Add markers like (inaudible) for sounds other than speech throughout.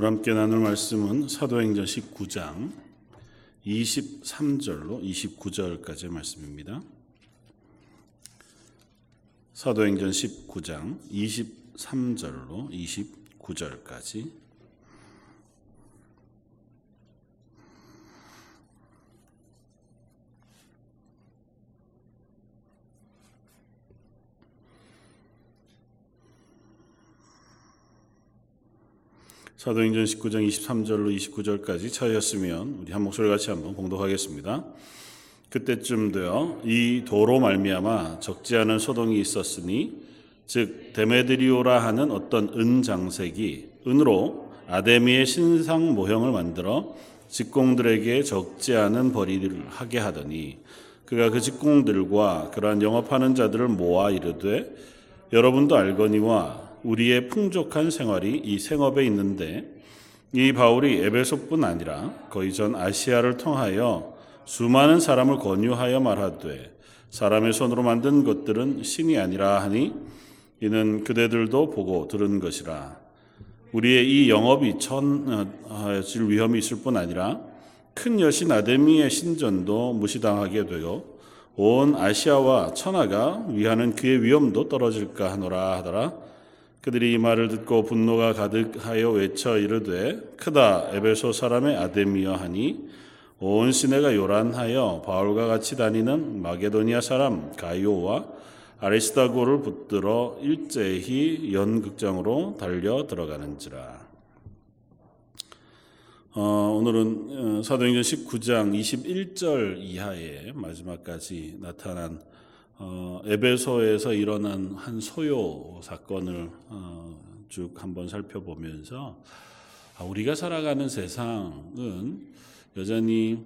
오늘 함께 나눌 말씀은 사도행전 19장 23절로 29절까지의 말씀입니다. 사도행전 19장 23절로 29절까지 사도행전 19장 23절로 29절까지 차였으면 우리 한 목소리 같이 한번 공독하겠습니다. 그때쯤 되어 이 도로 말미암아 적지 않은 소동이 있었으니 즉 데메드리오라 하는 어떤 은 장색이 은으로 아데미의 신상 모형을 만들어 직공들에게 적지 않은 벌이를 하게 하더니 그가 그 직공들과 그러한 영업하는 자들을 모아 이르되 여러분도 알거니와 우리의 풍족한 생활이 이 생업에 있는데 이 바울이 에베소뿐 아니라 거의 전 아시아를 통하여 수많은 사람을 권유하여 말하되 사람의 손으로 만든 것들은 신이 아니라 하니 이는 그대들도 보고 들은 것이라. 우리의 이 영업이 천하질 위험이 있을 뿐 아니라 큰 여신 아데미의 신전도 무시당하게 되어 온 아시아와 천하가 위하는 그의 위험도 떨어질까 하노라 하더라 그들이 이 말을 듣고 분노가 가득하여 외쳐 이르되 크다 에베소 사람의 아데미여 하니 온 시내가 요란하여 바울과 같이 다니는 마게도니아 사람 가이오와 아리스타고를 붙들어 일제히 연극장으로 달려 들어가는지라. 어, 오늘은 어, 사도행전 19장 21절 이하의 마지막까지 나타난 어, 에베소에서 일어난 한 소요 사건을 어, 쭉 한번 살펴보면서 아, 우리가 살아가는 세상은 여전히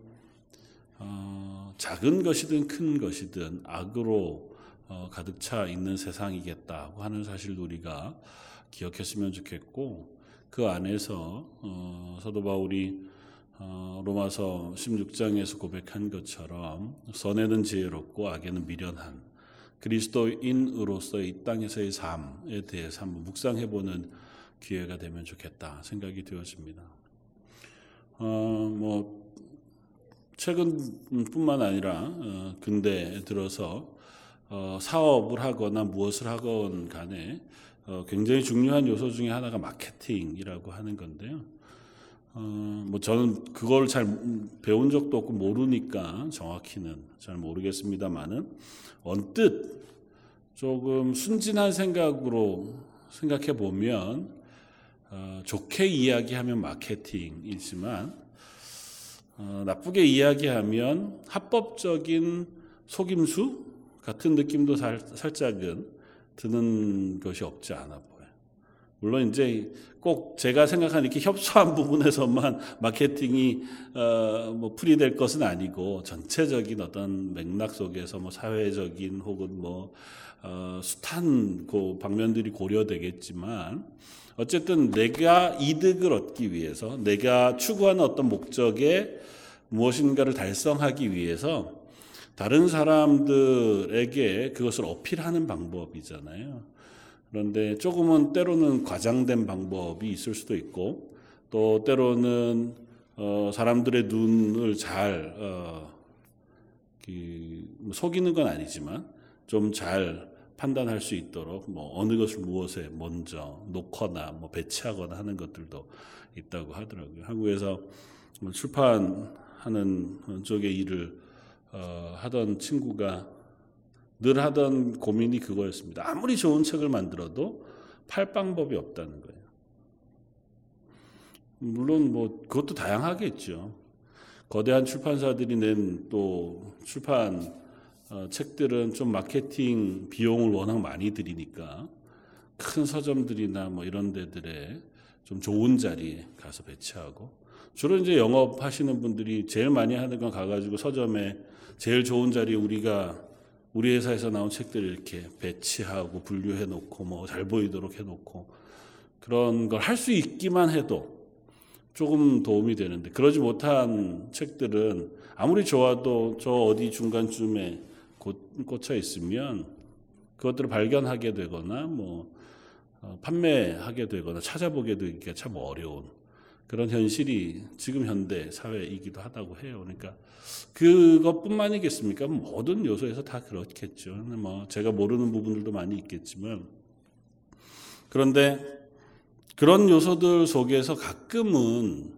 어, 작은 것이든 큰 것이든 악으로 어, 가득 차 있는 세상이겠다고 하는 사실도 우리가 기억했으면 좋겠고 그 안에서 어, 사도 바울이 어, 로마서 16장에서 고백한 것처럼 선에는 지혜롭고 악에는 미련한 그리스도인으로서의 이 땅에서의 삶에 대해서 한번 묵상해 보는 기회가 되면 좋겠다 생각이 되었습니다. 어, 뭐 최근뿐만 아니라 어, 근대에 들어서 어, 사업을 하거나 무엇을 하건 간에 어, 굉장히 중요한 요소 중에 하나가 마케팅이라고 하는 건데요. 어, 뭐 저는 그걸 잘 배운 적도 없고 모르니까 정확히는 잘 모르겠습니다만은 언뜻 조금 순진한 생각으로 생각해 보면 어, 좋게 이야기하면 마케팅이지만 어, 나쁘게 이야기하면 합법적인 속임수 같은 느낌도 살, 살짝은 드는 것이 없지 않아 보여요. 물론 이제 꼭 제가 생각하는 이렇게 협소한 (laughs) 부분에서만 마케팅이 어, 뭐 풀이될 것은 아니고 전체적인 어떤 맥락 속에서 뭐 사회적인 혹은 뭐 어, 숱한 그 방면들이 고려되겠지만 어쨌든 내가 이득을 얻기 위해서 내가 추구하는 어떤 목적에 무엇인가를 달성하기 위해서 다른 사람들에게 그것을 어필하는 방법이잖아요. 그런데 조금은 때로는 과장된 방법이 있을 수도 있고 또 때로는 어, 사람들의 눈을 잘 어, 그, 속이는 건 아니지만 좀 잘 판단할 수 있도록 뭐 어느 것을 무엇에 먼저 놓거나 뭐 배치하거나 하는 것들도 있다고 하더라고요. 한국에서 뭐 출판하는 쪽의 일을 어, 하던 친구가 늘 하던 고민이 그거였습니다. 아무리 좋은 책을 만들어도 팔 방법이 없다는 거예요. 물론 뭐 그것도 다양하겠죠. 거대한 출판사들이 낸 또 출판 어, 책들은 좀 마케팅 비용을 워낙 많이 들이니까 큰 서점들이나 뭐 이런 데들에 좀 좋은 자리에 가서 배치하고 주로 이제 영업하시는 분들이 제일 많이 하는 건 가가지고 서점에 제일 좋은 자리에 우리가 우리 회사에서 나온 책들을 이렇게 배치하고 분류해 놓고 뭐 잘 보이도록 해 놓고 그런 걸 할 수 있기만 해도 조금 도움이 되는데 그러지 못한 책들은 아무리 좋아도 저 어디 중간쯤에 꽂혀 있으면 그것들을 발견하게 되거나 뭐 어, 판매하게 되거나 찾아보게 되기가 참 어려운 그런 현실이 지금 현대 사회이기도 하다고 해요. 그러니까 그것뿐만이겠습니까? 모든 요소에서 다 그렇겠죠. 뭐 제가 모르는 부분들도 많이 있겠지만 그런데 그런 요소들 속에서 가끔은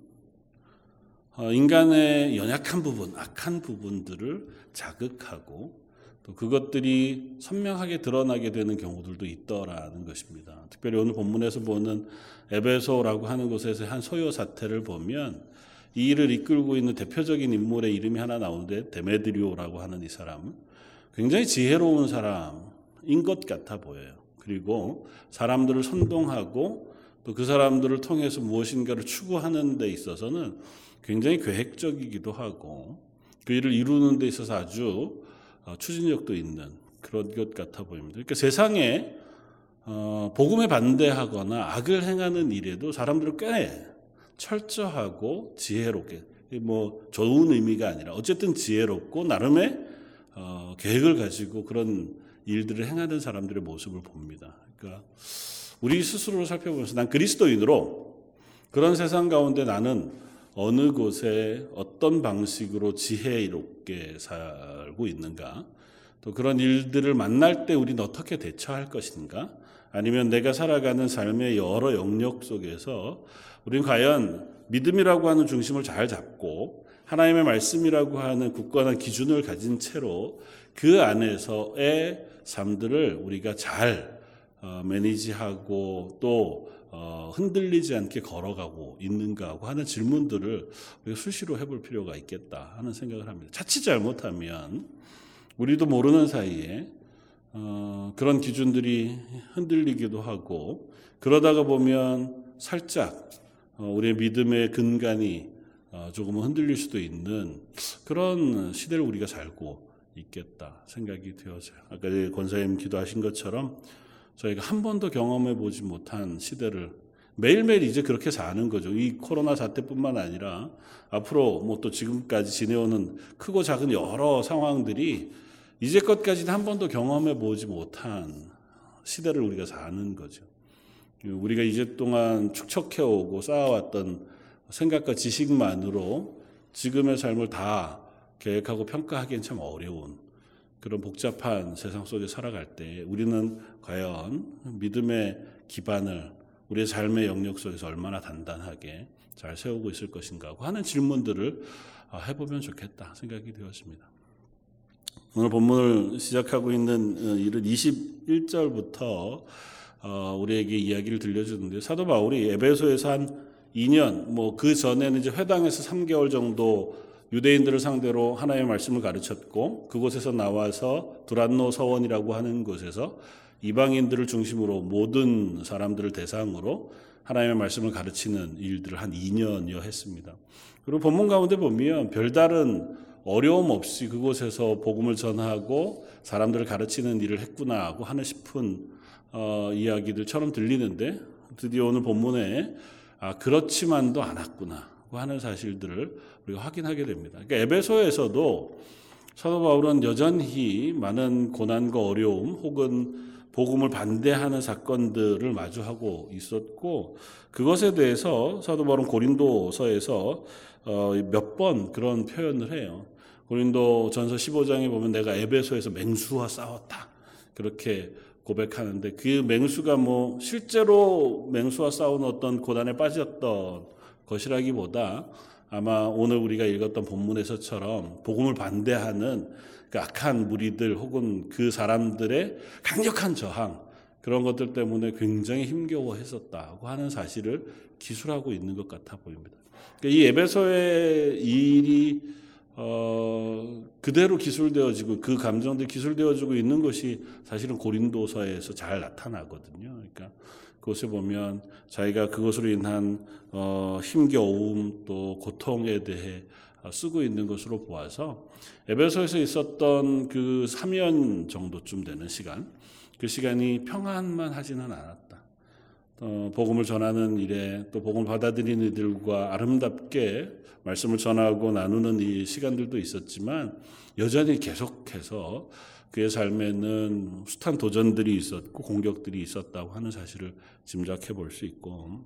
어, 인간의 연약한 부분, 악한 부분들을 자극하고 또 그것들이 선명하게 드러나게 되는 경우들도 있더라는 것입니다. 특별히 오늘 본문에서 보는 에베소라고 하는 곳에서 한 소요 사태를 보면 이 일을 이끌고 있는 대표적인 인물의 이름이 하나 나오는데 데메드리오라고 하는 이 사람은 굉장히 지혜로운 사람인 것 같아 보여요. 그리고 사람들을 선동하고 또 그 사람들을 통해서 무엇인가를 추구하는 데 있어서는 굉장히 계획적이기도 하고 그 일을 이루는 데 있어서 아주 어, 추진력도 있는 그런 것 같아 보입니다. 그러니까 세상에 어, 복음에 반대하거나 악을 행하는 일에도 사람들을 꽤 철저하고 지혜롭게 뭐 좋은 의미가 아니라 어쨌든 지혜롭고 나름의 어, 계획을 가지고 그런 일들을 행하는 사람들의 모습을 봅니다. 그러니까 우리 스스로를 살펴보면서 난 그리스도인으로 그런 세상 가운데 나는 어느 곳에 어떤 방식으로 지혜롭게 살고 있는가? 또 그런 일들을 만날 때 우리는 어떻게 대처할 것인가? 아니면 내가 살아가는 삶의 여러 영역 속에서 우리는 과연 믿음이라고 하는 중심을 잘 잡고 하나님의 말씀이라고 하는 굳건한 기준을 가진 채로 그 안에서의 삶들을 우리가 잘 어, 매니지하고 또 어, 흔들리지 않게 걸어가고 있는가 하고 하는 질문들을 우리가 수시로 해볼 필요가 있겠다 하는 생각을 합니다. 자칫 잘못하면 우리도 모르는 사이에 어, 그런 기준들이 흔들리기도 하고 그러다가 보면 살짝 어, 우리의 믿음의 근간이 어, 조금은 흔들릴 수도 있는 그런 시대를 우리가 살고 있겠다 생각이 되어져요. 아까 권사님 기도하신 것처럼 저희가 한 번도 경험해 보지 못한 시대를 매일매일 이제 그렇게 사는 거죠. 이 코로나 사태뿐만 아니라 앞으로 뭐 또 지금까지 지내오는 크고 작은 여러 상황들이 이제껏까지는 한 번도 경험해 보지 못한 시대를 우리가 사는 거죠. 우리가 이제 동안 축적해 오고 쌓아왔던 생각과 지식만으로 지금의 삶을 다 계획하고 평가하기엔 참 어려운 그런 복잡한 세상 속에 살아갈 때 우리는 과연 믿음의 기반을 우리의 삶의 영역 속에서 얼마나 단단하게 잘 세우고 있을 것인가 하는 질문들을 해보면 좋겠다 생각이 되었습니다. 오늘 본문을 시작하고 있는 어, 이른 21절부터 어, 우리에게 이야기를 들려주는데 사도 바울이 에베소에서 한 2년 뭐 그 전에는 이제 회당에서 3개월 정도 유대인들을 상대로 하나님의 말씀을 가르쳤고 그곳에서 나와서 두란노 서원이라고 하는 곳에서 이방인들을 중심으로 모든 사람들을 대상으로 하나님의 말씀을 가르치는 일들을 한 2년여 했습니다. 그리고 본문 가운데 보면 별다른 어려움 없이 그곳에서 복음을 전하고 사람들을 가르치는 일을 했구나 하고 하는 싶은 어, 이야기들처럼 들리는데 드디어 오늘 본문에 아, 그렇지만도 않았구나 하는 사실들을 우리가 확인하게 됩니다. 그러니까 에베소에서도 사도 바울은 여전히 많은 고난과 어려움 혹은 복음을 반대하는 사건들을 마주하고 있었고 그것에 대해서 사도 바울은 고린도서에서 어, 몇번 그런 표현을 해요. 고린도 전서 15장에 보면 내가 에베소에서 맹수와 싸웠다. 그렇게 고백하는데 그 맹수가 뭐 실제로 맹수와 싸우는 어떤 고난에 빠졌던 것이라기보다 아마 오늘 우리가 읽었던 본문에서처럼 복음을 반대하는 그 악한 무리들 혹은 그 사람들의 강력한 저항 그런 것들 때문에 굉장히 힘겨워했었다고 하는 사실을 기술하고 있는 것 같아 보입니다. 그러니까 이 에베소의 일이 어, 그대로 기술되어지고 그 감정들이 기술되어지고 있는 것이 사실은 고린도서에서 잘 나타나거든요. 그러니까 그것을 보면 자기가 그것으로 인한 어, 힘겨움 또 고통에 대해 쓰고 있는 것으로 보아서 에베소에서 있었던 그 3년 정도쯤 되는 시간, 그 시간이 평안만 하지는 않았다. 어, 복음을 전하는 일에 또 복음을 받아들이는 이들과 아름답게 말씀을 전하고 나누는 이 시간들도 있었지만 여전히 계속해서 그의 삶에는 숱한 도전들이 있었고 공격들이 있었다고 하는 사실을 짐작해 볼 수 있고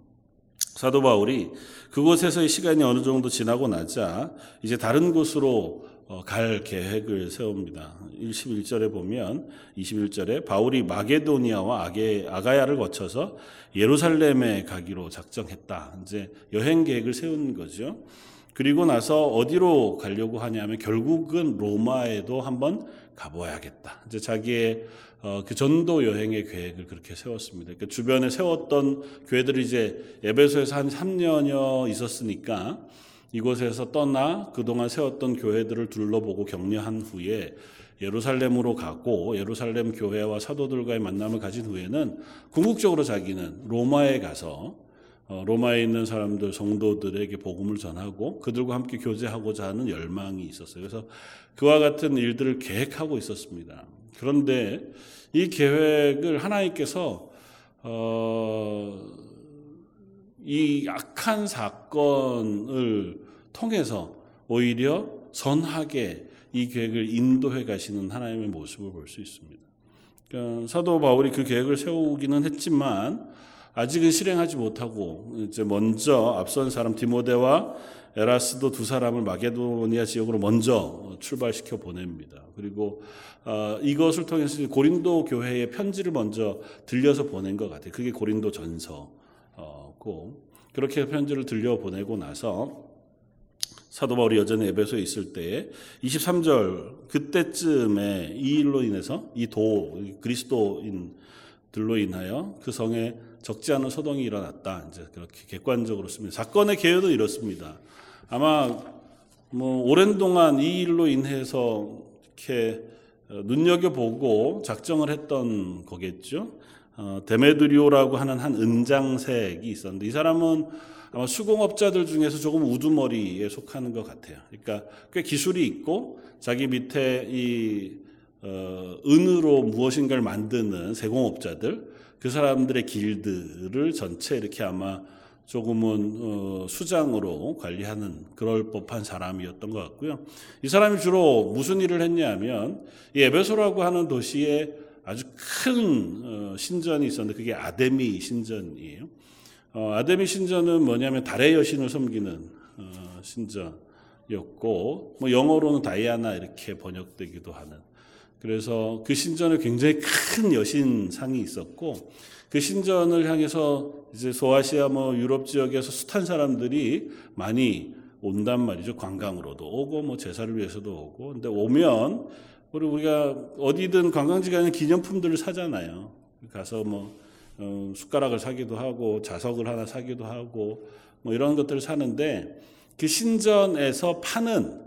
사도 바울이 그곳에서의 시간이 어느 정도 지나고 나자 이제 다른 곳으로 어, 갈 계획을 세웁니다. 21절에 보면 21절에 바울이 마게도니아와 아게, 아가야를 거쳐서 예루살렘에 가기로 작정했다. 이제 여행 계획을 세운 거죠. 그리고 나서 어디로 가려고 하냐면 결국은 로마에도 한번 가봐야겠다. 이제 자기의 어, 그 전도 여행의 계획을 그렇게 세웠습니다. 그러니까 주변에 세웠던 교회들이 이제 에베소에서 한 3년여 있었으니까 이곳에서 떠나 그동안 세웠던 교회들을 둘러보고 격려한 후에 예루살렘으로 가고 예루살렘 교회와 사도들과의 만남을 가진 후에는 궁극적으로 자기는 로마에 가서 어, 로마에 있는 사람들 성도들에게 복음을 전하고 그들과 함께 교제하고자 하는 열망이 있었어요. 그래서 그와 같은 일들을 계획하고 있었습니다. 그런데 이 계획을 하나님께서 어, 이 악한 사건을 통해서 오히려 선하게 이 계획을 인도해 가시는 하나님의 모습을 볼 수 있습니다. 그러니까 사도 바울이 그 계획을 세우기는 했지만 아직은 실행하지 못하고 이제 먼저 앞선 사람 디모데와 에라스도 두 사람을 마게도니아 지역으로 먼저 출발시켜 보냅니다. 그리고 어, 이것을 통해서 고린도 교회에 편지를 먼저 들려서 보낸 것 같아요. 그게 고린도 전서고 그렇게 편지를 들려 보내고 나서 사도 바울이 여전히 에베소에 있을 때에 23절 그때쯤에 이 일로 인해서 이 도 그리스도인들로 인하여 그 성에 적지 않은 소동이 일어났다. 이제 그렇게 객관적으로 씁니다. 사건의 개요도 이렇습니다. 아마 뭐 오랜 동안 이 일로 인해서 이렇게 어, 눈여겨보고 작정을 했던 거겠죠. 어, 데메드리오라고 하는 한 은장색이 있었는데 이 사람은 아마 수공업자들 중에서 조금 우두머리에 속하는 것 같아요. 그러니까 꽤 기술이 있고 자기 밑에 이 어, 은으로 무엇인가를 만드는 세공업자들 그 사람들의 길드를 전체 이렇게 아마 조금은 어, 수장으로 관리하는 그럴 법한 사람이었던 것 같고요. 이 사람이 주로 무슨 일을 했냐면 이 에베소라고 하는 도시에 아주 큰 어, 신전이 있었는데 그게 아데미 신전이에요. 어, 아데미 신전은 뭐냐면 달의 여신을 섬기는 어, 신전이었고 뭐 영어로는 다이아나 이렇게 번역되기도 하는 그래서 그 신전에 굉장히 큰 여신상이 있었고 그 신전을 향해서 이제 소아시아 뭐 유럽 지역에서 숱한 사람들이 많이 온단 말이죠. 관광으로도 오고 뭐 제사를 위해서도 오고. 근데 오면 우리 우리가 어디든 관광지 가는 기념품들을 사잖아요. 가서 뭐 어, 숟가락을 사기도 하고 자석을 하나 사기도 하고 뭐 이런 것들을 사는데 그 신전에서 파는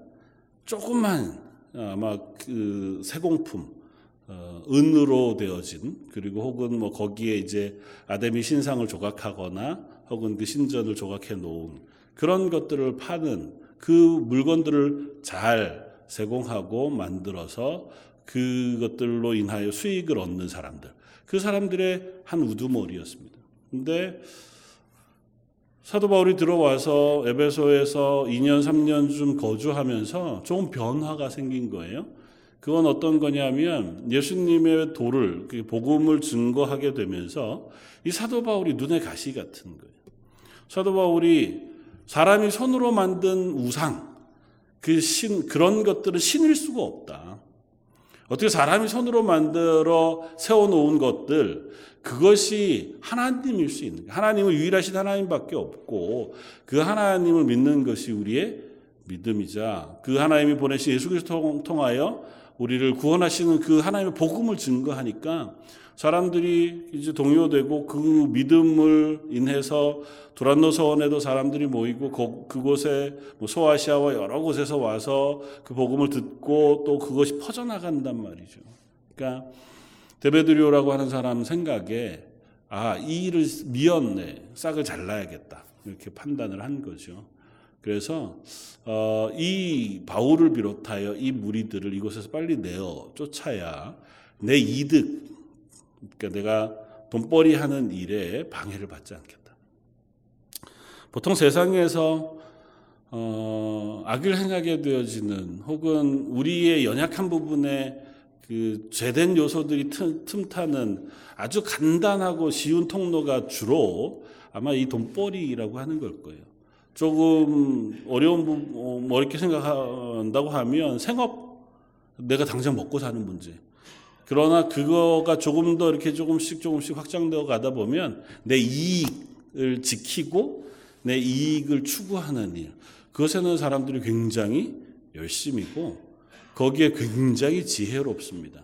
조그만 아마 그 세공품 어, 은으로 되어진 그리고 혹은 뭐 거기에 이제 아데미 신상을 조각하거나 혹은 그 신전을 조각해 놓은 그런 것들을 파는 그 물건들을 잘 세공하고 만들어서 그것들로 인하여 수익을 얻는 사람들 그 사람들의 한 우두머리였습니다. 근데 사도 바울이 들어와서 에베소에서 2년 3년쯤 거주하면서 조금 변화가 생긴 거예요. 그건 어떤 거냐면 예수님의 도를 복음을 증거하게 되면서 이 사도 바울이 눈에 가시 같은 거예요. 사도 바울이 사람이 손으로 만든 우상 그 신 그런 것들은 신일 수가 없다. 어떻게 사람이 손으로 만들어 세워놓은 것들, 그것이 하나님일 수 있는, 하나님은 유일하신 하나님밖에 없고, 그 하나님을 믿는 것이 우리의 믿음이자, 그 하나님이 보내신 예수 그리스도 통하여 우리를 구원하시는 그 하나님의 복음을 증거하니까, 사람들이 이제 동요되고 그 믿음을 인해서 두란노 서원에도 사람들이 모이고 그곳에 뭐 소아시아와 여러 곳에서 와서 그 복음을 듣고 또 그것이 퍼져나간단 말이죠. 그러니까 데베드리오라고 하는 사람 생각에 아, 이 일을 미었네. 싹을 잘라야겠다. 이렇게 판단을 한 거죠. 그래서 어, 이 바울을 비롯하여 이 무리들을 이곳에서 빨리 내어 쫓아야 내 이득, 그러니까 내가 돈벌이 하는 일에 방해를 받지 않겠다. 보통 세상에서 어, 악을 행하게 되어지는 혹은 우리의 연약한 부분에 그 죄된 요소들이 틈, 틈타는 아주 간단하고 쉬운 통로가 주로 아마 이 돈벌이라고 하는 걸 거예요. 조금 어려운 부분, 어, 뭐 생각한다고 하면 생업, 내가 당장 먹고 사는 문제. 그러나 그거가 조금 더 이렇게 조금씩 조금씩 확장되어 가다 보면 내 이익을 지키고 내 이익을 추구하는 일. 그것에는 사람들이 굉장히 열심이고 거기에 굉장히 지혜롭습니다.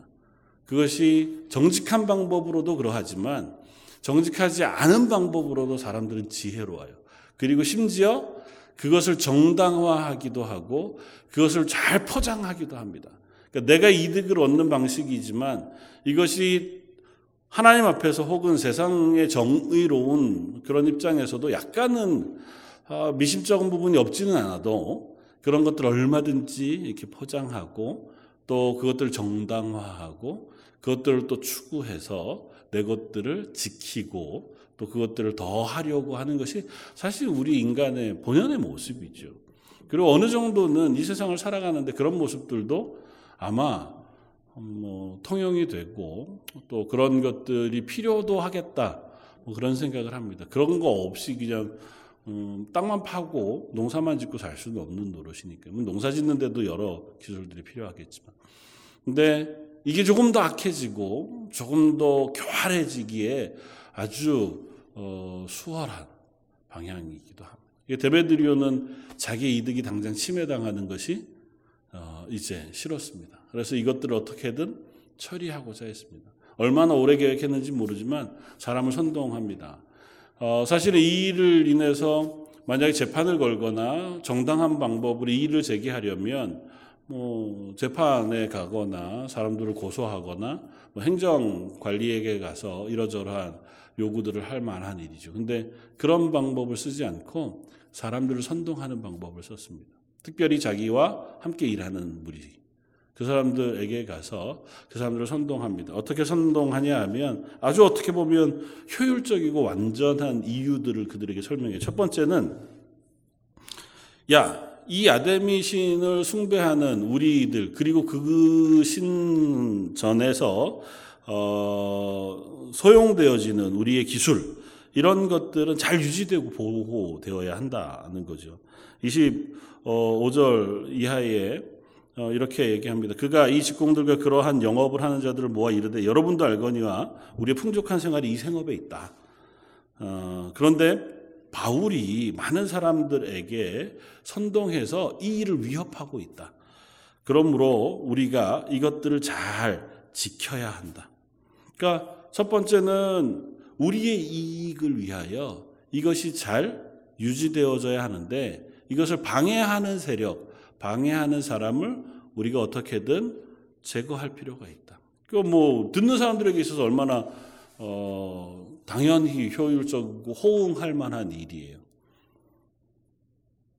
그것이 정직한 방법으로도 그러하지만 정직하지 않은 방법으로도 사람들은 지혜로워요. 그리고 심지어 그것을 정당화하기도 하고 그것을 잘 포장하기도 합니다. 그러니까 내가 이득을 얻는 방식이지만 이것이 하나님 앞에서 혹은 세상의 정의로운 그런 입장에서도 약간은 아, 미심쩍은 부분이 없지는 않아도 그런 것들을 얼마든지 이렇게 포장하고 또 그것들을 정당화하고 그것들을 또 추구해서 내 것들을 지키고 또 그것들을 더 하려고 하는 것이 사실 우리 인간의 본연의 모습이죠. 그리고 어느 정도는 이 세상을 살아가는데 그런 모습들도 아마 뭐 통용이 되고 또 그런 것들이 필요도 하겠다 뭐 그런 생각을 합니다. 그런 거 없이 그냥 음, 땅만 파고 농사만 짓고 살 수는 없는 노릇이니까 농사 짓는데도 여러 기술들이 필요하겠지만 근데 이게 조금 더 악해지고 조금 더 교활해지기에 아주 어, 수월한 방향이기도 합니다. 데베드리오는 자기 이득이 당장 침해당하는 것이 어, 이제 싫었습니다. 그래서 이것들을 어떻게든 처리하고자 했습니다. 얼마나 오래 계획했는지 모르지만 사람을 선동합니다. 어, 사실은 이 일을 인해서 만약에 재판을 걸거나 정당한 방법으로 이 일을 제기하려면 뭐 재판에 가거나 사람들을 고소하거나 뭐 행정 관리에게 가서 이러저러한 요구들을 할 만한 일이죠. 근데 그런 방법을 쓰지 않고 사람들을 선동하는 방법을 썼습니다. 특별히 자기와 함께 일하는 무리. 그 사람들에게 가서 그 사람들을 선동합니다. 어떻게 선동하냐 하면 아주 어떻게 보면 효율적이고 완전한 이유들을 그들에게 설명해요. 첫 번째는 야, 이 아데미 신을 숭배하는 우리들 그리고 그 신 전에서 어, 소용되어지는 우리의 기술 이런 것들은 잘 유지되고 보호되어야 한다는 거죠. 25절 이하에 어, 이렇게 얘기합니다. 그가 이 직공들과 그러한 영업을 하는 자들을 모아 이르되 여러분도 알거니와 우리의 풍족한 생활이 이 생업에 있다. 어, 그런데 바울이 많은 사람들에게 선동해서 이 일을 위협하고 있다. 그러므로 우리가 이것들을 잘 지켜야 한다. 그러니까 첫 번째는 우리의 이익을 위하여 이것이 잘 유지되어져야 하는데 이것을 방해하는 세력, 방해하는 사람을 우리가 어떻게든 제거할 필요가 있다. 그뭐 듣는 사람들에게 있어서 얼마나 어, 당연히 효율적이고 호응할 만한 일이에요.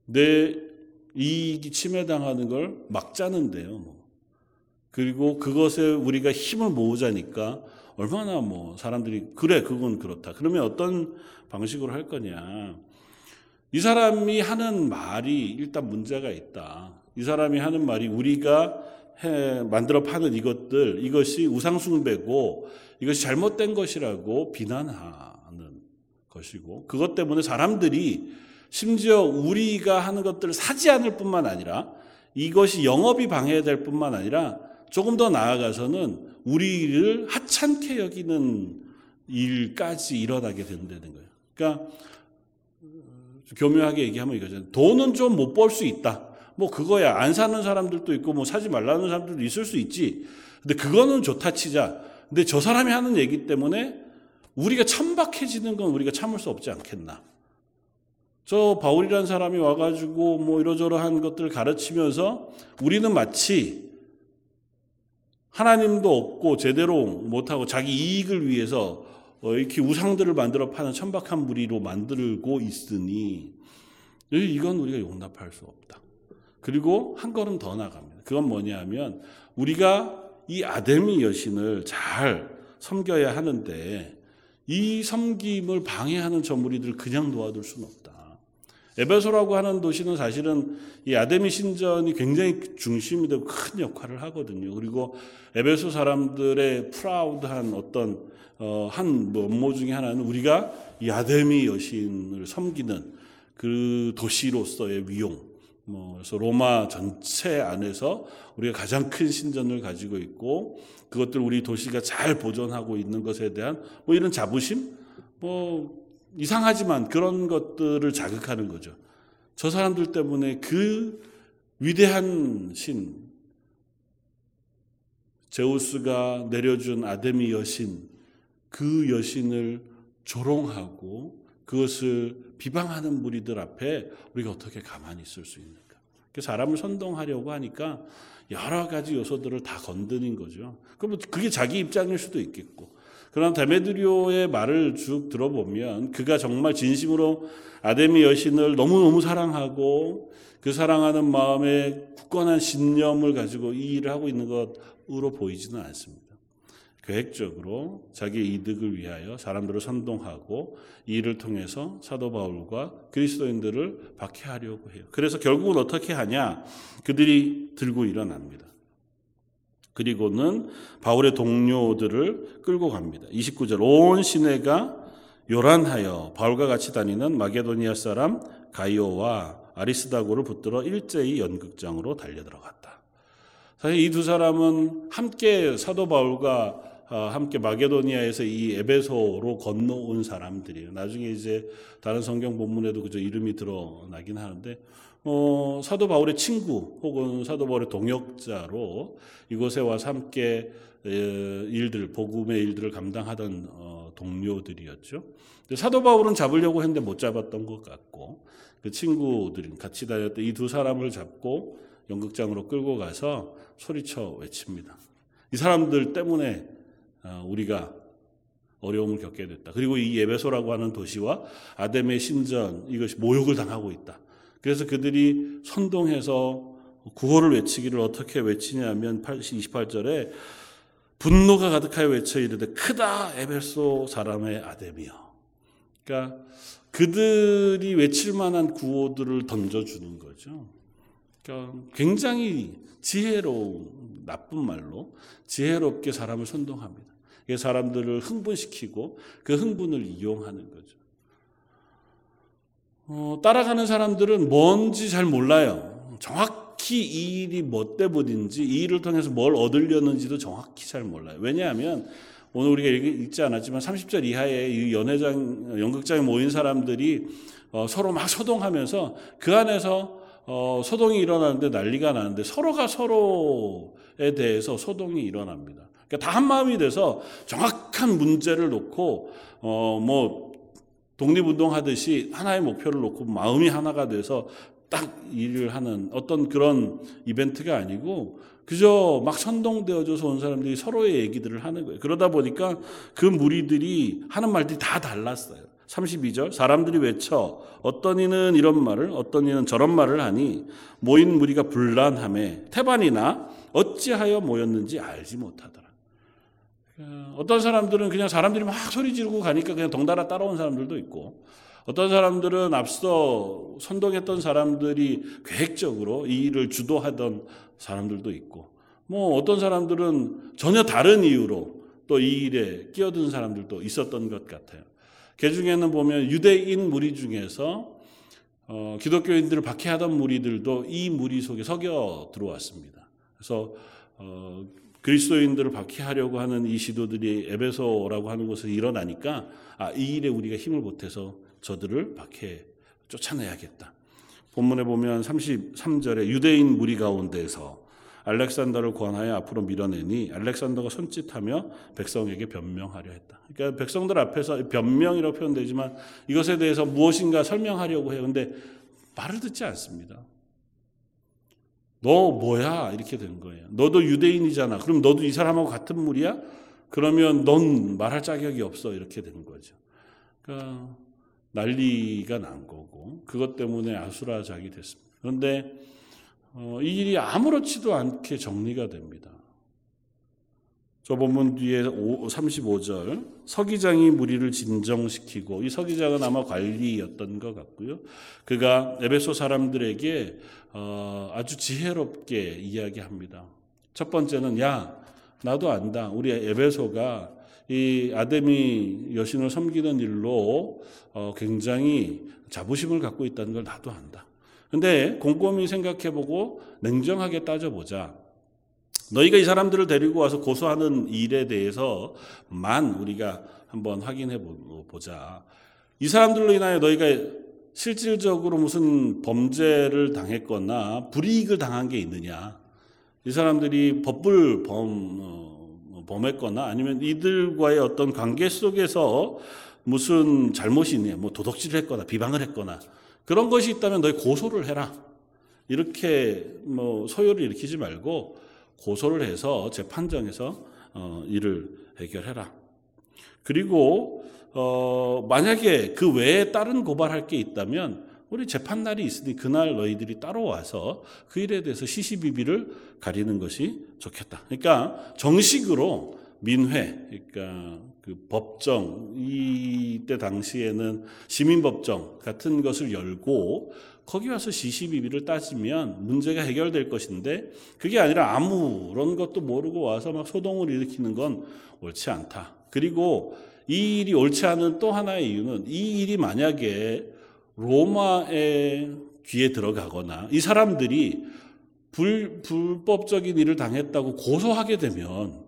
내 이익이 침해당하는 걸 막자는데요. 뭐. 그리고 그것에 우리가 힘을 모으자니까 얼마나 뭐 사람들이 그래 그건 그렇다. 그러면 어떤 방식으로 할 거냐? 이 사람이 하는 말이 일단 문제가 있다. 이 사람이 하는 말이 우리가 해 만들어 파는 이것들 이것이 우상숭배고 이것이 잘못된 것이라고 비난하는 것이고 그것 때문에 사람들이 심지어 우리가 하는 것들을 사지 않을 뿐만 아니라 이것이 영업이 방해될 뿐만 아니라 조금 더 나아가서는 우리를 하찮게 여기는 일까지 일어나게 된다는 거예요. 그러니까 교묘하게 얘기하면 이거죠. 돈은 좀 못 벌 수 있다. 뭐 그거야. 안 사는 사람들도 있고 뭐 사지 말라는 사람들도 있을 수 있지. 근데 그거는 좋다 치자. 근데 저 사람이 하는 얘기 때문에 우리가 천박해지는 건 우리가 참을 수 없지 않겠나. 저 바울이라는 사람이 와가지고 뭐 이러저러한 것들을 가르치면서 우리는 마치 하나님도 없고 제대로 못하고 자기 이익을 위해서 어, 이렇게 우상들을 만들어 파는 천박한 무리로 만들고 있으니 이건 우리가 용납할 수 없다. 그리고 한 걸음 더 나갑니다. 그건 뭐냐 하면 우리가 이 아데미 여신을 잘 섬겨야 하는데 이 섬김을 방해하는 저 무리들을 그냥 놓아둘 수는 없다. 에베소라고 하는 도시는 사실은 이 아데미 신전이 굉장히 중심이 되고 큰 역할을 하거든요. 그리고 에베소 사람들의 프라우드한 어떤 어, 한 업무 중에 하나는 우리가 이 아데미 여신을 섬기는 그 도시로서의 위용. 뭐 그래서 로마 전체 안에서 우리가 가장 큰 신전을 가지고 있고 그것들 우리 도시가 잘 보존하고 있는 것에 대한 뭐 이런 자부심, 뭐 이상하지만 그런 것들을 자극하는 거죠. 저 사람들 때문에 그 위대한 신, 제우스가 내려준 아데미 여신, 그 여신을 조롱하고 그것을 비방하는 무리들 앞에 우리가 어떻게 가만히 있을 수 있는가. 사람을 선동하려고 하니까 여러 가지 요소들을 다 건드린 거죠. 그럼 그게 자기 입장일 수도 있겠고. 그러나 데메드리오의 말을 쭉 들어보면 그가 정말 진심으로 아데미 여신을 너무너무 사랑하고 그 사랑하는 마음에 굳건한 신념을 가지고 이 일을 하고 있는 것으로 보이지는 않습니다. 계획적으로 자기의 이득을 위하여 사람들을 선동하고 이 일을 통해서 사도 바울과 그리스도인들을 박해하려고 해요. 그래서 결국은 어떻게 하냐? 그들이 들고 일어납니다. 그리고는 바울의 동료들을 끌고 갑니다. 29절 온 시내가 요란하여 바울과 같이 다니는 마게도니아 사람 가이오와 아리스다고를 붙들어 일제히 연극장으로 달려들어갔다. 사실 이 두 사람은 함께 사도 바울과 어, 함께 마게도니아에서 이 에베소로 건너온 사람들이에요. 나중에 이제 다른 성경 본문에도 그저 이름이 드러나긴 하는데 어, 사도 바울의 친구 혹은 사도 바울의 동역자로 이곳에 와서 함께 일들 복음의 일들을 감당하던 어, 동료들이었죠. 사도 바울은 잡으려고 했는데 못 잡았던 것 같고 그 친구들이 같이 다녔던 이 두 사람을 잡고 연극장으로 끌고 가서 소리쳐 외칩니다. 이 사람들 때문에 어, 우리가 어려움을 겪게 됐다. 그리고 이 예배소라고 하는 도시와 아담의 신전 이것이 모욕을 당하고 있다. 그래서 그들이 선동해서 구호를 외치기를 어떻게 외치냐면 28절에 분노가 가득하여 외쳐 이르되 크다 에베소 사람의 아담이여. 그러니까 그들이 외칠 만한 구호들을 던져주는 거죠. 그러니까 굉장히 지혜로운 나쁜 말로 지혜롭게 사람을 선동합니다. 사람들을 흥분시키고 그 흥분을 이용하는 거죠. 어, 따라가는 사람들은 뭔지 잘 몰라요. 정확히 이 일이 뭐 때문인지 이 일을 통해서 뭘 얻으려는지도 정확히 잘 몰라요. 왜냐하면 오늘 우리가 읽지 않았지만 30절 이하에 연회장, 연극장에 모인 사람들이 어, 서로 막 소동하면서 그 안에서 어, 소동이 일어나는데 난리가 나는데 서로가 서로에 대해서 소동이 일어납니다. 그러니까 다 한 마음이 돼서 정확한 문제를 놓고 어 뭐 독립운동 하듯이 하나의 목표를 놓고 마음이 하나가 돼서 딱 일을 하는 어떤 그런 이벤트가 아니고 그저 막 선동되어져서 온 사람들이 서로의 얘기들을 하는 거예요. 그러다 보니까 그 무리들이 하는 말들이 다 달랐어요. 32절 사람들이 외쳐 어떤 이는 이런 말을 어떤 이는 저런 말을 하니 모인 무리가 불란함에 태반이나 어찌하여 모였는지 알지 못하더라. 어, 어떤 사람들은 그냥 사람들이 막 소리 지르고 가니까 그냥 덩달아 따라온 사람들도 있고 어떤 사람들은 앞서 선동했던 사람들이 계획적으로 이 일을 주도하던 사람들도 있고 뭐 어떤 사람들은 전혀 다른 이유로 또 이 일에 끼어든 사람들도 있었던 것 같아요. 그 중에는 보면 유대인 무리 중에서 어, 기독교인들을 박해하던 무리들도 이 무리 속에 석여 들어왔습니다. 그래서 어, 그리스도인들을 박해하려고 하는 이 시도들이 에베소라고 하는 곳에 일어나니까 아, 이 일에 우리가 힘을 보태서 저들을 박해 쫓아내야겠다. 본문에 보면 33절에 유대인 무리 가운데서 알렉산더를 권하여 앞으로 밀어내니 알렉산더가 손짓하며 백성에게 변명하려 했다. 그러니까 백성들 앞에서 변명이라고 표현되지만 이것에 대해서 무엇인가 설명하려고 해요. 근데 말을 듣지 않습니다. 너 뭐야? 이렇게 된 거예요. 너도 유대인이잖아. 그럼 너도 이 사람하고 같은 무리야? 그러면 넌 말할 자격이 없어. 이렇게 되는 거죠. 그러니까 난리가 난 거고 그것 때문에 아수라작이 됐습니다. 그런데 어, 이 일이 아무렇지도 않게 정리가 됩니다. 저 본문 뒤에 35절 서기장이 무리를 진정시키고 이 서기장은 아마 관리였던 것 같고요. 그가 에베소 사람들에게 어, 아주 지혜롭게 이야기합니다. 첫 번째는 야 나도 안다. 우리 에베소가 이 아데미 여신을 섬기는 일로 어, 굉장히 자부심을 갖고 있다는 걸 나도 안다. 근데 곰곰이 생각해보고 냉정하게 따져보자. 너희가 이 사람들을 데리고 와서 고소하는 일에 대해서만 우리가 한번 확인해 보자. 이 사람들로 인하여 너희가 실질적으로 무슨 범죄를 당했거나 불이익을 당한 게 있느냐. 이 사람들이 법을 범, 어, 범했거나 아니면 이들과의 어떤 관계 속에서 무슨 잘못이 있냐. 뭐 도덕질을 했거나 비방을 했거나 그런 것이 있다면 너희 고소를 해라. 이렇게 뭐 소요를 일으키지 말고 고소를 해서 재판정에서 어, 일을 해결해라. 그리고 어, 만약에 그 외에 다른 고발할 게 있다면 우리 재판 날이 있으니 그날 너희들이 따로 와서 그 일에 대해서 시시비비를 가리는 것이 좋겠다. 그러니까 정식으로 민회, 그러니까 그 법정 이때 당시에는 시민 법정 같은 것을 열고 거기 와서 시시비비를 따지면 문제가 해결될 것인데 그게 아니라 아무런 것도 모르고 와서 막 소동을 일으키는 건 옳지 않다. 그리고 이 일이 옳지 않은 또 하나의 이유는 이 일이 만약에 로마의 귀에 들어가거나 이 사람들이 불, 불법적인 일을 당했다고 고소하게 되면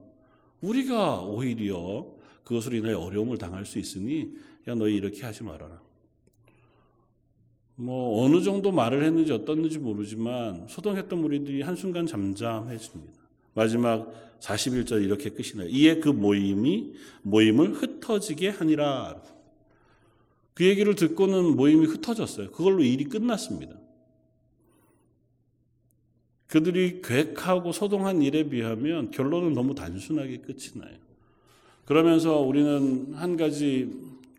우리가 오히려 그것으로 인해 어려움을 당할 수 있으니 야 너희 이렇게 하지 말아라. 뭐 어느 정도 말을 했는지 어떻는지 모르지만 소동했던 무리들이 한순간 잠잠해집니다. 마지막 41절 이렇게 끝이 나요. 이에 그 모임이 모임을 흩어지게 하니라. 그 얘기를 듣고는 모임이 흩어졌어요. 그걸로 일이 끝났습니다. 그들이 계획하고 소동한 일에 비하면 결론은 너무 단순하게 끝이 나요. 그러면서 우리는 한 가지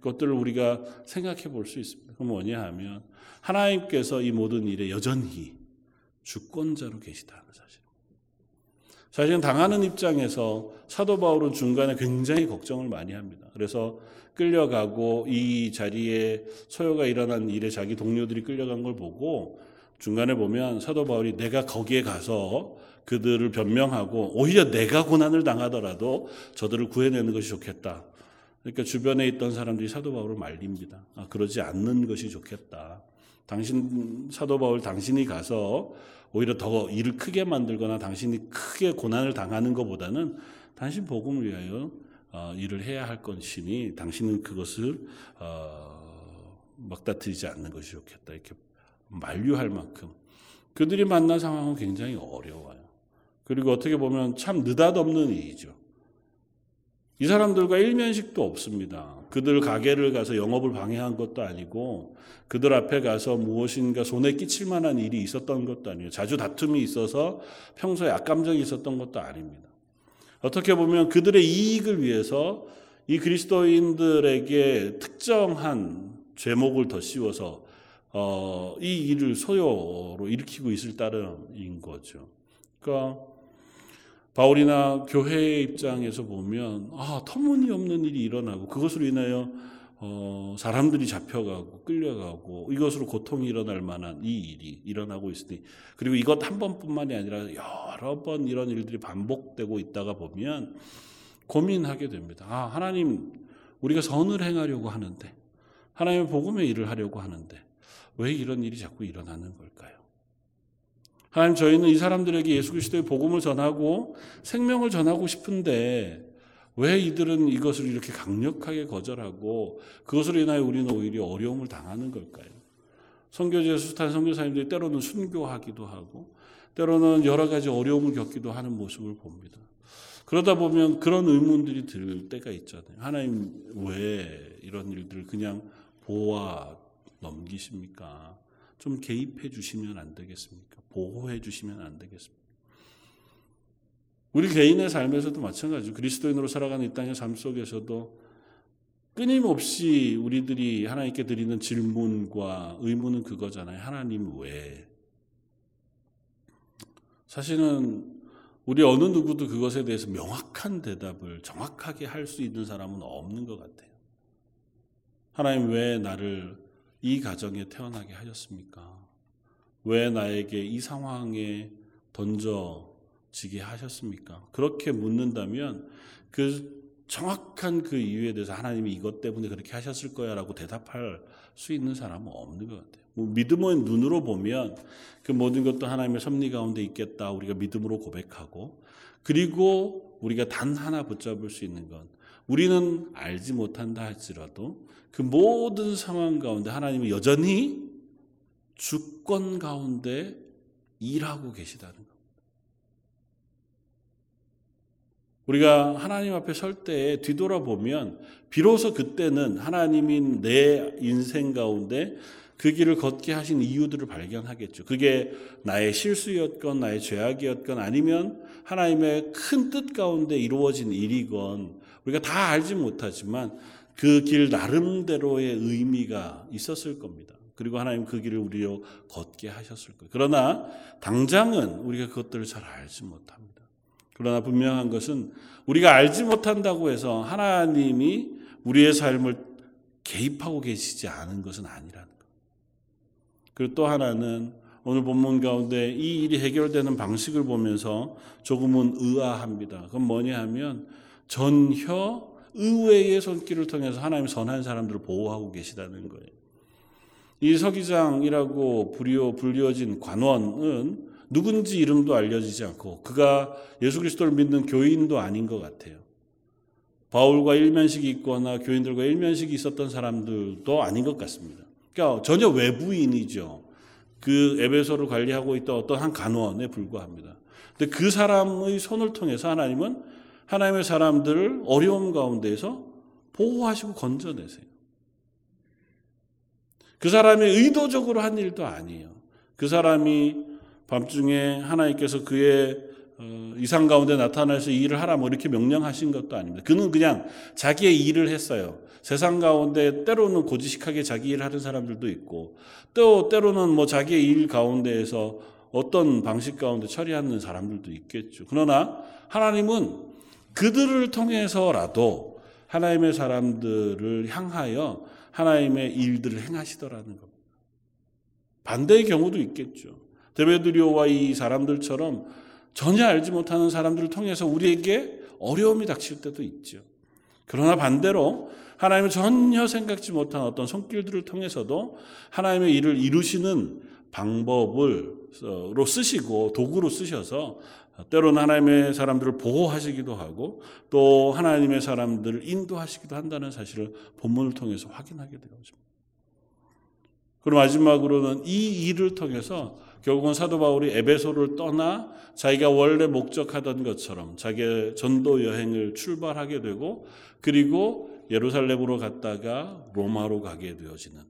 것들을 우리가 생각해 볼 수 있습니다. 그 뭐냐 하면 하나님께서 이 모든 일에 여전히 주권자로 계시다는 사실. 사실은 당하는 입장에서 사도 바울은 중간에 굉장히 걱정을 많이 합니다. 그래서 끌려가고 이 자리에 소요가 일어난 일에 자기 동료들이 끌려간 걸 보고 중간에 보면 사도 바울이 내가 거기에 가서 그들을 변명하고 오히려 내가 고난을 당하더라도 저들을 구해내는 것이 좋겠다. 그러니까 주변에 있던 사람들이 사도 바울을 말립니다. 아, 그러지 않는 것이 좋겠다. 당신 사도 바울 당신이 가서 오히려 더 일을 크게 만들거나 당신이 크게 고난을 당하는 것보다는 당신 복음을 위하여 어, 일을 해야 할 것이니 당신은 그것을 어, 막다트리지 않는 것이 좋겠다 이렇게 만류할 만큼 그들이 만난 상황은 굉장히 어려워요. 그리고 어떻게 보면 참 느닷없는 일이죠. 이 사람들과 일면식도 없습니다. 그들 가게를 가서 영업을 방해한 것도 아니고 그들 앞에 가서 무엇인가 손에 끼칠 만한 일이 있었던 것도 아니에요. 자주 다툼이 있어서 평소에 악감정이 있었던 것도 아닙니다. 어떻게 보면 그들의 이익을 위해서 이 그리스도인들에게 특정한 죄목을 더 씌워서 어, 이 일을 소요로 일으키고 있을 따름인 거죠. 그러니까 바울이나 교회의 입장에서 보면 아 터무니없는 일이 일어나고 그것으로 인하여 어, 사람들이 잡혀가고 끌려가고 이것으로 고통이 일어날 만한 이 일이 일어나고 있으니 그리고 이것 한 번뿐만이 아니라 여러 번 이런 일들이 반복되고 있다가 보면 고민하게 됩니다. 아 하나님 우리가 선을 행하려고 하는데 하나님의 복음의 일을 하려고 하는데 왜 이런 일이 자꾸 일어나는 걸까요? 하나님 저희는 이 사람들에게 예수 그리스도의 복음을 전하고 생명을 전하고 싶은데 왜 이들은 이것을 이렇게 강력하게 거절하고 그것으로 인하여 우리는 오히려 어려움을 당하는 걸까요? 선교지에 수탄 선교사님들이 때로는 순교하기도 하고 때로는 여러 가지 어려움을 겪기도 하는 모습을 봅니다. 그러다 보면 그런 의문들이 들 때가 있잖아요. 하나님 왜 이런 일들을 그냥 보아 넘기십니까? 좀 개입해 주시면 안 되겠습니까? 보호해 주시면 안 되겠습니까? 우리 개인의 삶에서도 마찬가지죠. 그리스도인으로 살아가는 이 땅의 삶 속에서도 끊임없이 우리들이 하나님께 드리는 질문과 의문은 그거잖아요. 하나님 왜? 사실은 우리 어느 누구도 그것에 대해서 명확한 대답을 정확하게 할 수 있는 사람은 없는 것 같아요. 하나님 왜 나를 이 가정에 태어나게 하셨습니까? 왜 나에게 이 상황에 던져지게 하셨습니까? 그렇게 묻는다면 그 정확한 그 이유에 대해서 하나님이 이것 때문에 그렇게 하셨을 거야 라고 대답할 수 있는 사람은 없는 것 같아요. 뭐 믿음의 눈으로 보면 그 모든 것도 하나님의 섭리 가운데 있겠다 우리가 믿음으로 고백하고 그리고 우리가 단 하나 붙잡을 수 있는 건 우리는 알지 못한다 할지라도 그 모든 상황 가운데 하나님은 여전히 주권 가운데 일하고 계시다는 것. 우리가 하나님 앞에 설 때 뒤돌아보면 비로소 그때는 하나님이 내 인생 가운데 그 길을 걷게 하신 이유들을 발견하겠죠. 그게 나의 실수였건 나의 죄악이었건 아니면 하나님의 큰 뜻 가운데 이루어진 일이건 우리가 다 알지 못하지만 그 길 나름대로의 의미가 있었을 겁니다. 그리고 하나님 그 길을 우리로 걷게 하셨을 거예요. 그러나 당장은 우리가 그것들을 잘 알지 못합니다. 그러나 분명한 것은 우리가 알지 못한다고 해서 하나님이 우리의 삶을 개입하고 계시지 않은 것은 아니라는 것. 그리고 또 하나는 오늘 본문 가운데 이 일이 해결되는 방식을 보면서 조금은 의아합니다. 그건 뭐냐 하면 전혀 의외의 손길을 통해서 하나님 선한 사람들을 보호하고 계시다는 거예요. 이 서기장이라고 불리워진 관원은 누군지 이름도 알려지지 않고 그가 예수 그리스도를 믿는 교인도 아닌 것 같아요. 바울과 일면식이 있거나 교인들과 일면식이 있었던 사람들도 아닌 것 같습니다. 그러니까 전혀 외부인이죠. 그 에베소를 관리하고 있던 어떤 한 간원에 불과합니다. 근데 그 사람의 손을 통해서 하나님은 하나님의 사람들을 어려움 가운데에서 보호하시고 건져내세요. 그 사람이 의도적으로 한 일도 아니에요. 그 사람이 밤중에 하나님께서 그의 어, 이상 가운데 나타나서 일을 하라 뭐 이렇게 명령하신 것도 아닙니다. 그는 그냥 자기의 일을 했어요. 세상 가운데 때로는 고지식하게 자기 일을 하는 사람들도 있고 또 때로는 뭐 자기의 일 가운데에서 어떤 방식 가운데 처리하는 사람들도 있겠죠. 그러나 하나님은 그들을 통해서라도 하나님의 사람들을 향하여 하나님의 일들을 행하시더라는 겁니다. 반대의 경우도 있겠죠. 데메드리오와 이 사람들처럼 전혀 알지 못하는 사람들을 통해서 우리에게 어려움이 닥칠 때도 있죠. 그러나 반대로 하나님은 전혀 생각지 못한 어떤 손길들을 통해서도 하나님의 일을 이루시는 방법을 로 쓰시고 도구로 쓰셔서 때로는 하나님의 사람들을 보호하시기도 하고 또 하나님의 사람들을 인도하시기도 한다는 사실을 본문을 통해서 확인하게 되어집니다. 그리고 마지막으로는 이 일을 통해서 결국은 사도 바울이 에베소를 떠나 자기가 원래 목적하던 것처럼 자기의 전도 여행을 출발하게 되고 그리고 예루살렘으로 갔다가 로마로 가게 되어지는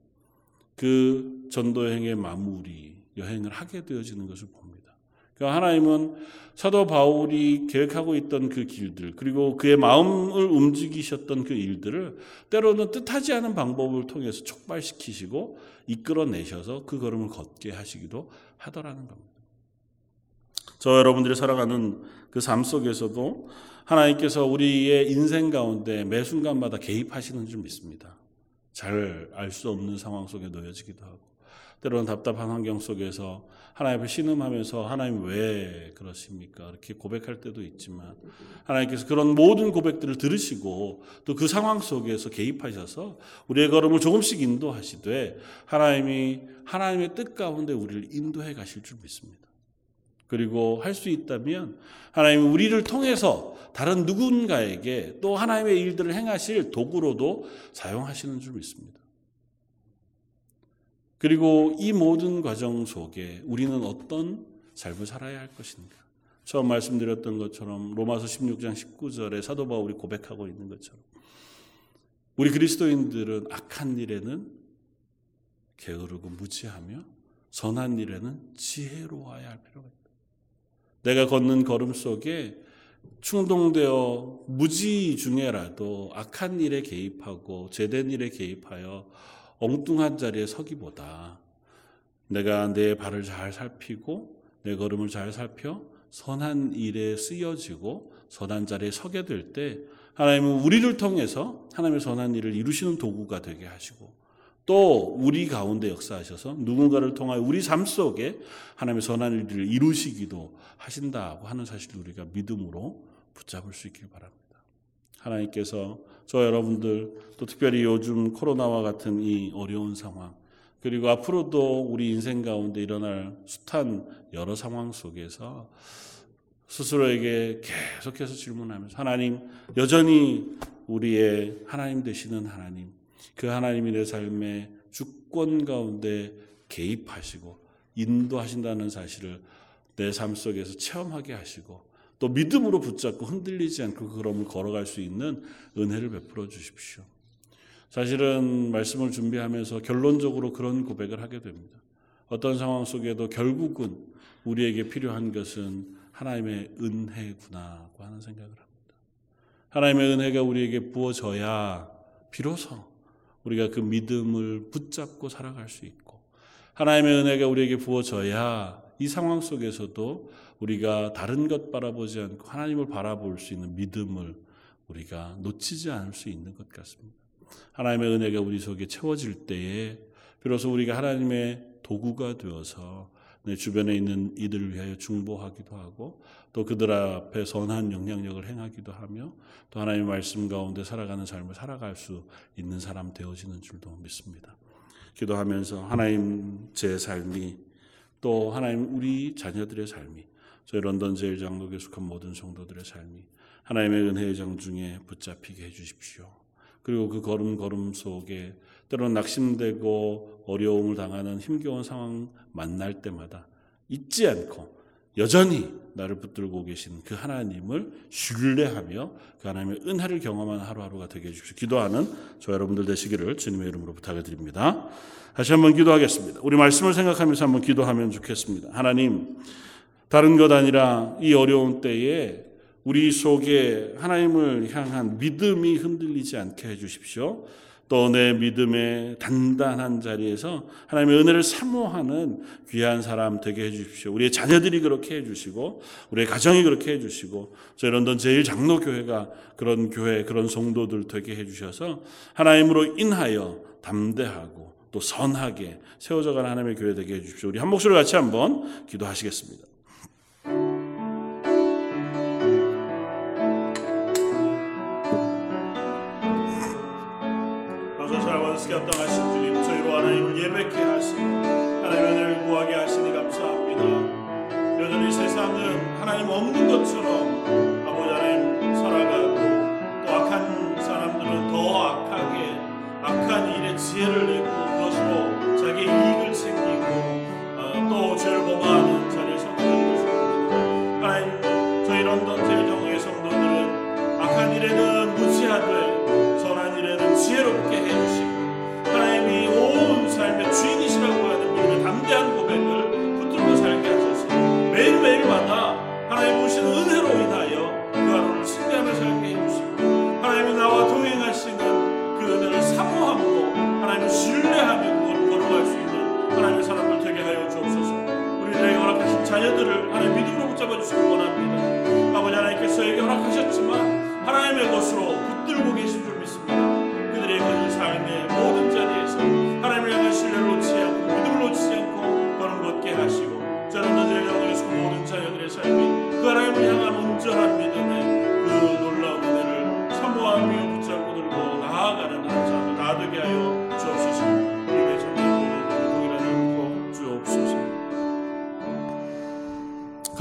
그 전도 여행의 마무리 여행을 하게 되어지는 것을 봅니다. 그러니까 하나님은 사도 바울이 계획하고 있던 그 길들 그리고 그의 마음을 움직이셨던 그 일들을 때로는 뜻하지 않은 방법을 통해서 촉발시키시고 이끌어내셔서 그 걸음을 걷게 하시기도 하더라는 겁니다. 저 여러분들이 살아가는 그 삶 속에서도 하나님께서 우리의 인생 가운데 매 순간마다 개입하시는 줄 믿습니다. 잘 알 수 없는 상황 속에 놓여지기도 하고 때로는 답답한 환경 속에서 하나님을 신음하면서 하나님 왜 그러십니까? 이렇게 고백할 때도 있지만 하나님께서 그런 모든 고백들을 들으시고 또 그 상황 속에서 개입하셔서 우리의 걸음을 조금씩 인도하시되 하나님이 하나님의 뜻 가운데 우리를 인도해 가실 줄 믿습니다. 그리고 할 수 있다면 하나님이 우리를 통해서 다른 누군가에게 또 하나님의 일들을 행하실 도구로도 사용하시는 줄 믿습니다. 그리고 이 모든 과정 속에 우리는 어떤 삶을 살아야 할 것인가? 처음 말씀드렸던 것처럼 로마서 16장 19절에 사도 바울이 고백하고 있는 것처럼 우리 그리스도인들은 악한 일에는 게으르고 무지하며 선한 일에는 지혜로워야 할 필요가 있다. 내가 걷는 걸음 속에 충동되어 무지 중에라도 악한 일에 개입하고 제된 일에 개입하여 엉뚱한 자리에 서기보다 내가 내 발을 잘 살피고 내 걸음을 잘 살펴 선한 일에 쓰여지고 선한 자리에 서게 될 때 하나님은 우리를 통해서 하나님의 선한 일을 이루시는 도구가 되게 하시고 또 우리 가운데 역사하셔서 누군가를 통하여 우리 삶 속에 하나님의 선한 일을 이루시기도 하신다고 하는 사실을 우리가 믿음으로 붙잡을 수 있길 바랍니다. 하나님께서 저 여러분들 또 특별히 요즘 코로나와 같은 이 어려운 상황 그리고 앞으로도 우리 인생 가운데 일어날 숱한 여러 상황 속에서 스스로에게 계속해서 질문하면서 하나님 여전히 우리의 하나님 되시는 하나님 그 하나님이 내 삶의 주권 가운데 개입하시고 인도하신다는 사실을 내 삶 속에서 체험하게 하시고 또 믿음으로 붙잡고 흔들리지 않고 그 걸음을 걸어갈 수 있는 은혜를 베풀어 주십시오. 사실은 말씀을 준비하면서 결론적으로 그런 고백을 하게 됩니다. 어떤 상황 속에도 결국은 우리에게 필요한 것은 하나님의 은혜구나고 하는 생각을 합니다. 하나님의 은혜가 우리에게 부어져야 비로소 우리가 그 믿음을 붙잡고 살아갈 수 있고 하나님의 은혜가 우리에게 부어져야 이 상황 속에서도 우리가 다른 것 바라보지 않고 하나님을 바라볼 수 있는 믿음을 우리가 놓치지 않을 수 있는 것 같습니다. 하나님의 은혜가 우리 속에 채워질 때에 비로소 우리가 하나님의 도구가 되어서 내 주변에 있는 이들을 위하여 중보하기도 하고 또 그들 앞에 선한 영향력을 행하기도 하며 또 하나님의 말씀 가운데 살아가는 삶을 살아갈 수 있는 사람 되어지는 줄도 믿습니다. 기도하면서 하나님 제 삶이 또 하나님 우리 자녀들의 삶이 저희 런던 제일 장로교에 속한 모든 성도들의 삶이 하나님의 은혜의 장중에 붙잡히게 해주십시오. 그리고 그 걸음걸음 속에 때로는 낙심되고 어려움을 당하는 힘겨운 상황 만날 때마다 잊지 않고 여전히 나를 붙들고 계신 그 하나님을 신뢰하며 그 하나님의 은혜를 경험하는 하루하루가 되게 해주십시오. 기도하는 저 여러분들 되시기를 주님의 이름으로 부탁을 드립니다. 다시 한번 기도하겠습니다. 우리 말씀을 생각하면서 한번 기도하면 좋겠습니다. 하나님, 다른 것 아니라 이 어려운 때에 우리 속에 하나님을 향한 믿음이 흔들리지 않게 해주십시오. 또 내 믿음의 단단한 자리에서 하나님의 은혜를 사모하는 귀한 사람 되게 해주십시오. 우리의 자녀들이 그렇게 해주시고, 우리의 가정이 그렇게 해주시고, 저희 런던 제일 장로교회가 그런 교회, 그런 성도들 되게 해주셔서 하나님으로 인하여 담대하고 또 선하게 세워져가는 하나님의 교회 되게 해주십시오. 우리 한 목소리 같이 한번 기도하시겠습니다. 어떻게 합당하신 주님 저희로 하나님을 예배케 하시고 하나님의 은혜를 구하게 하시니 감사합니다. 여전히 세상은 하나님 없는 것처럼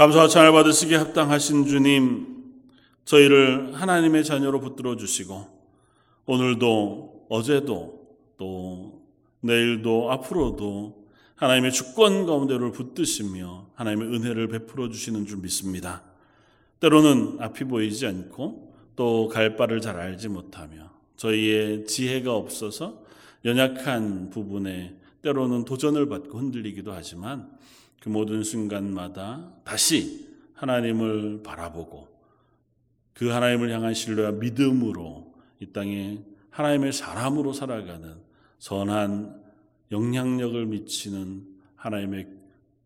감사와 찬을 받으시기 합당하신 주님 저희를 하나님의 자녀로 붙들어 주시고 오늘도 어제도 또 내일도 앞으로도 하나님의 주권 가운데를 붙드시며 하나님의 은혜를 베풀어 주시는 줄 믿습니다. 때로는 앞이 보이지 않고 또 갈 바를 잘 알지 못하며 저희의 지혜가 없어서 연약한 부분에 때로는 도전을 받고 흔들리기도 하지만 그 모든 순간마다 다시 하나님을 바라보고 그 하나님을 향한 신뢰와 믿음으로 이 땅에 하나님의 사람으로 살아가는 선한 영향력을 미치는 하나님의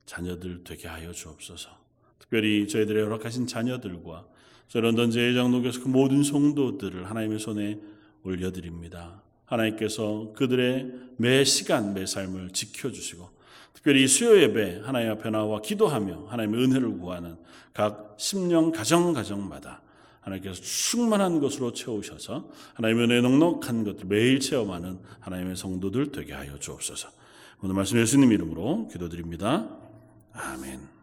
자녀들 되게 하여 주옵소서. 특별히 저희들의 허락하신 자녀들과 저희 런던 제일장로교에서 그 모든 성도들을 하나님의 손에 올려드립니다. 하나님께서 그들의 매 시간 매 삶을 지켜주시고 특별히 수요 예배 하나님 앞에 나와 기도하며 하나님의 은혜를 구하는 각 심령 가정 가정마다 하나님께서 충만한 것으로 채우셔서 하나님의 은혜 넉넉한 것들 매일 체험하는 하나님의 성도들 되게 하여 주옵소서. 오늘 말씀 예수님 이름으로 기도드립니다. 아멘.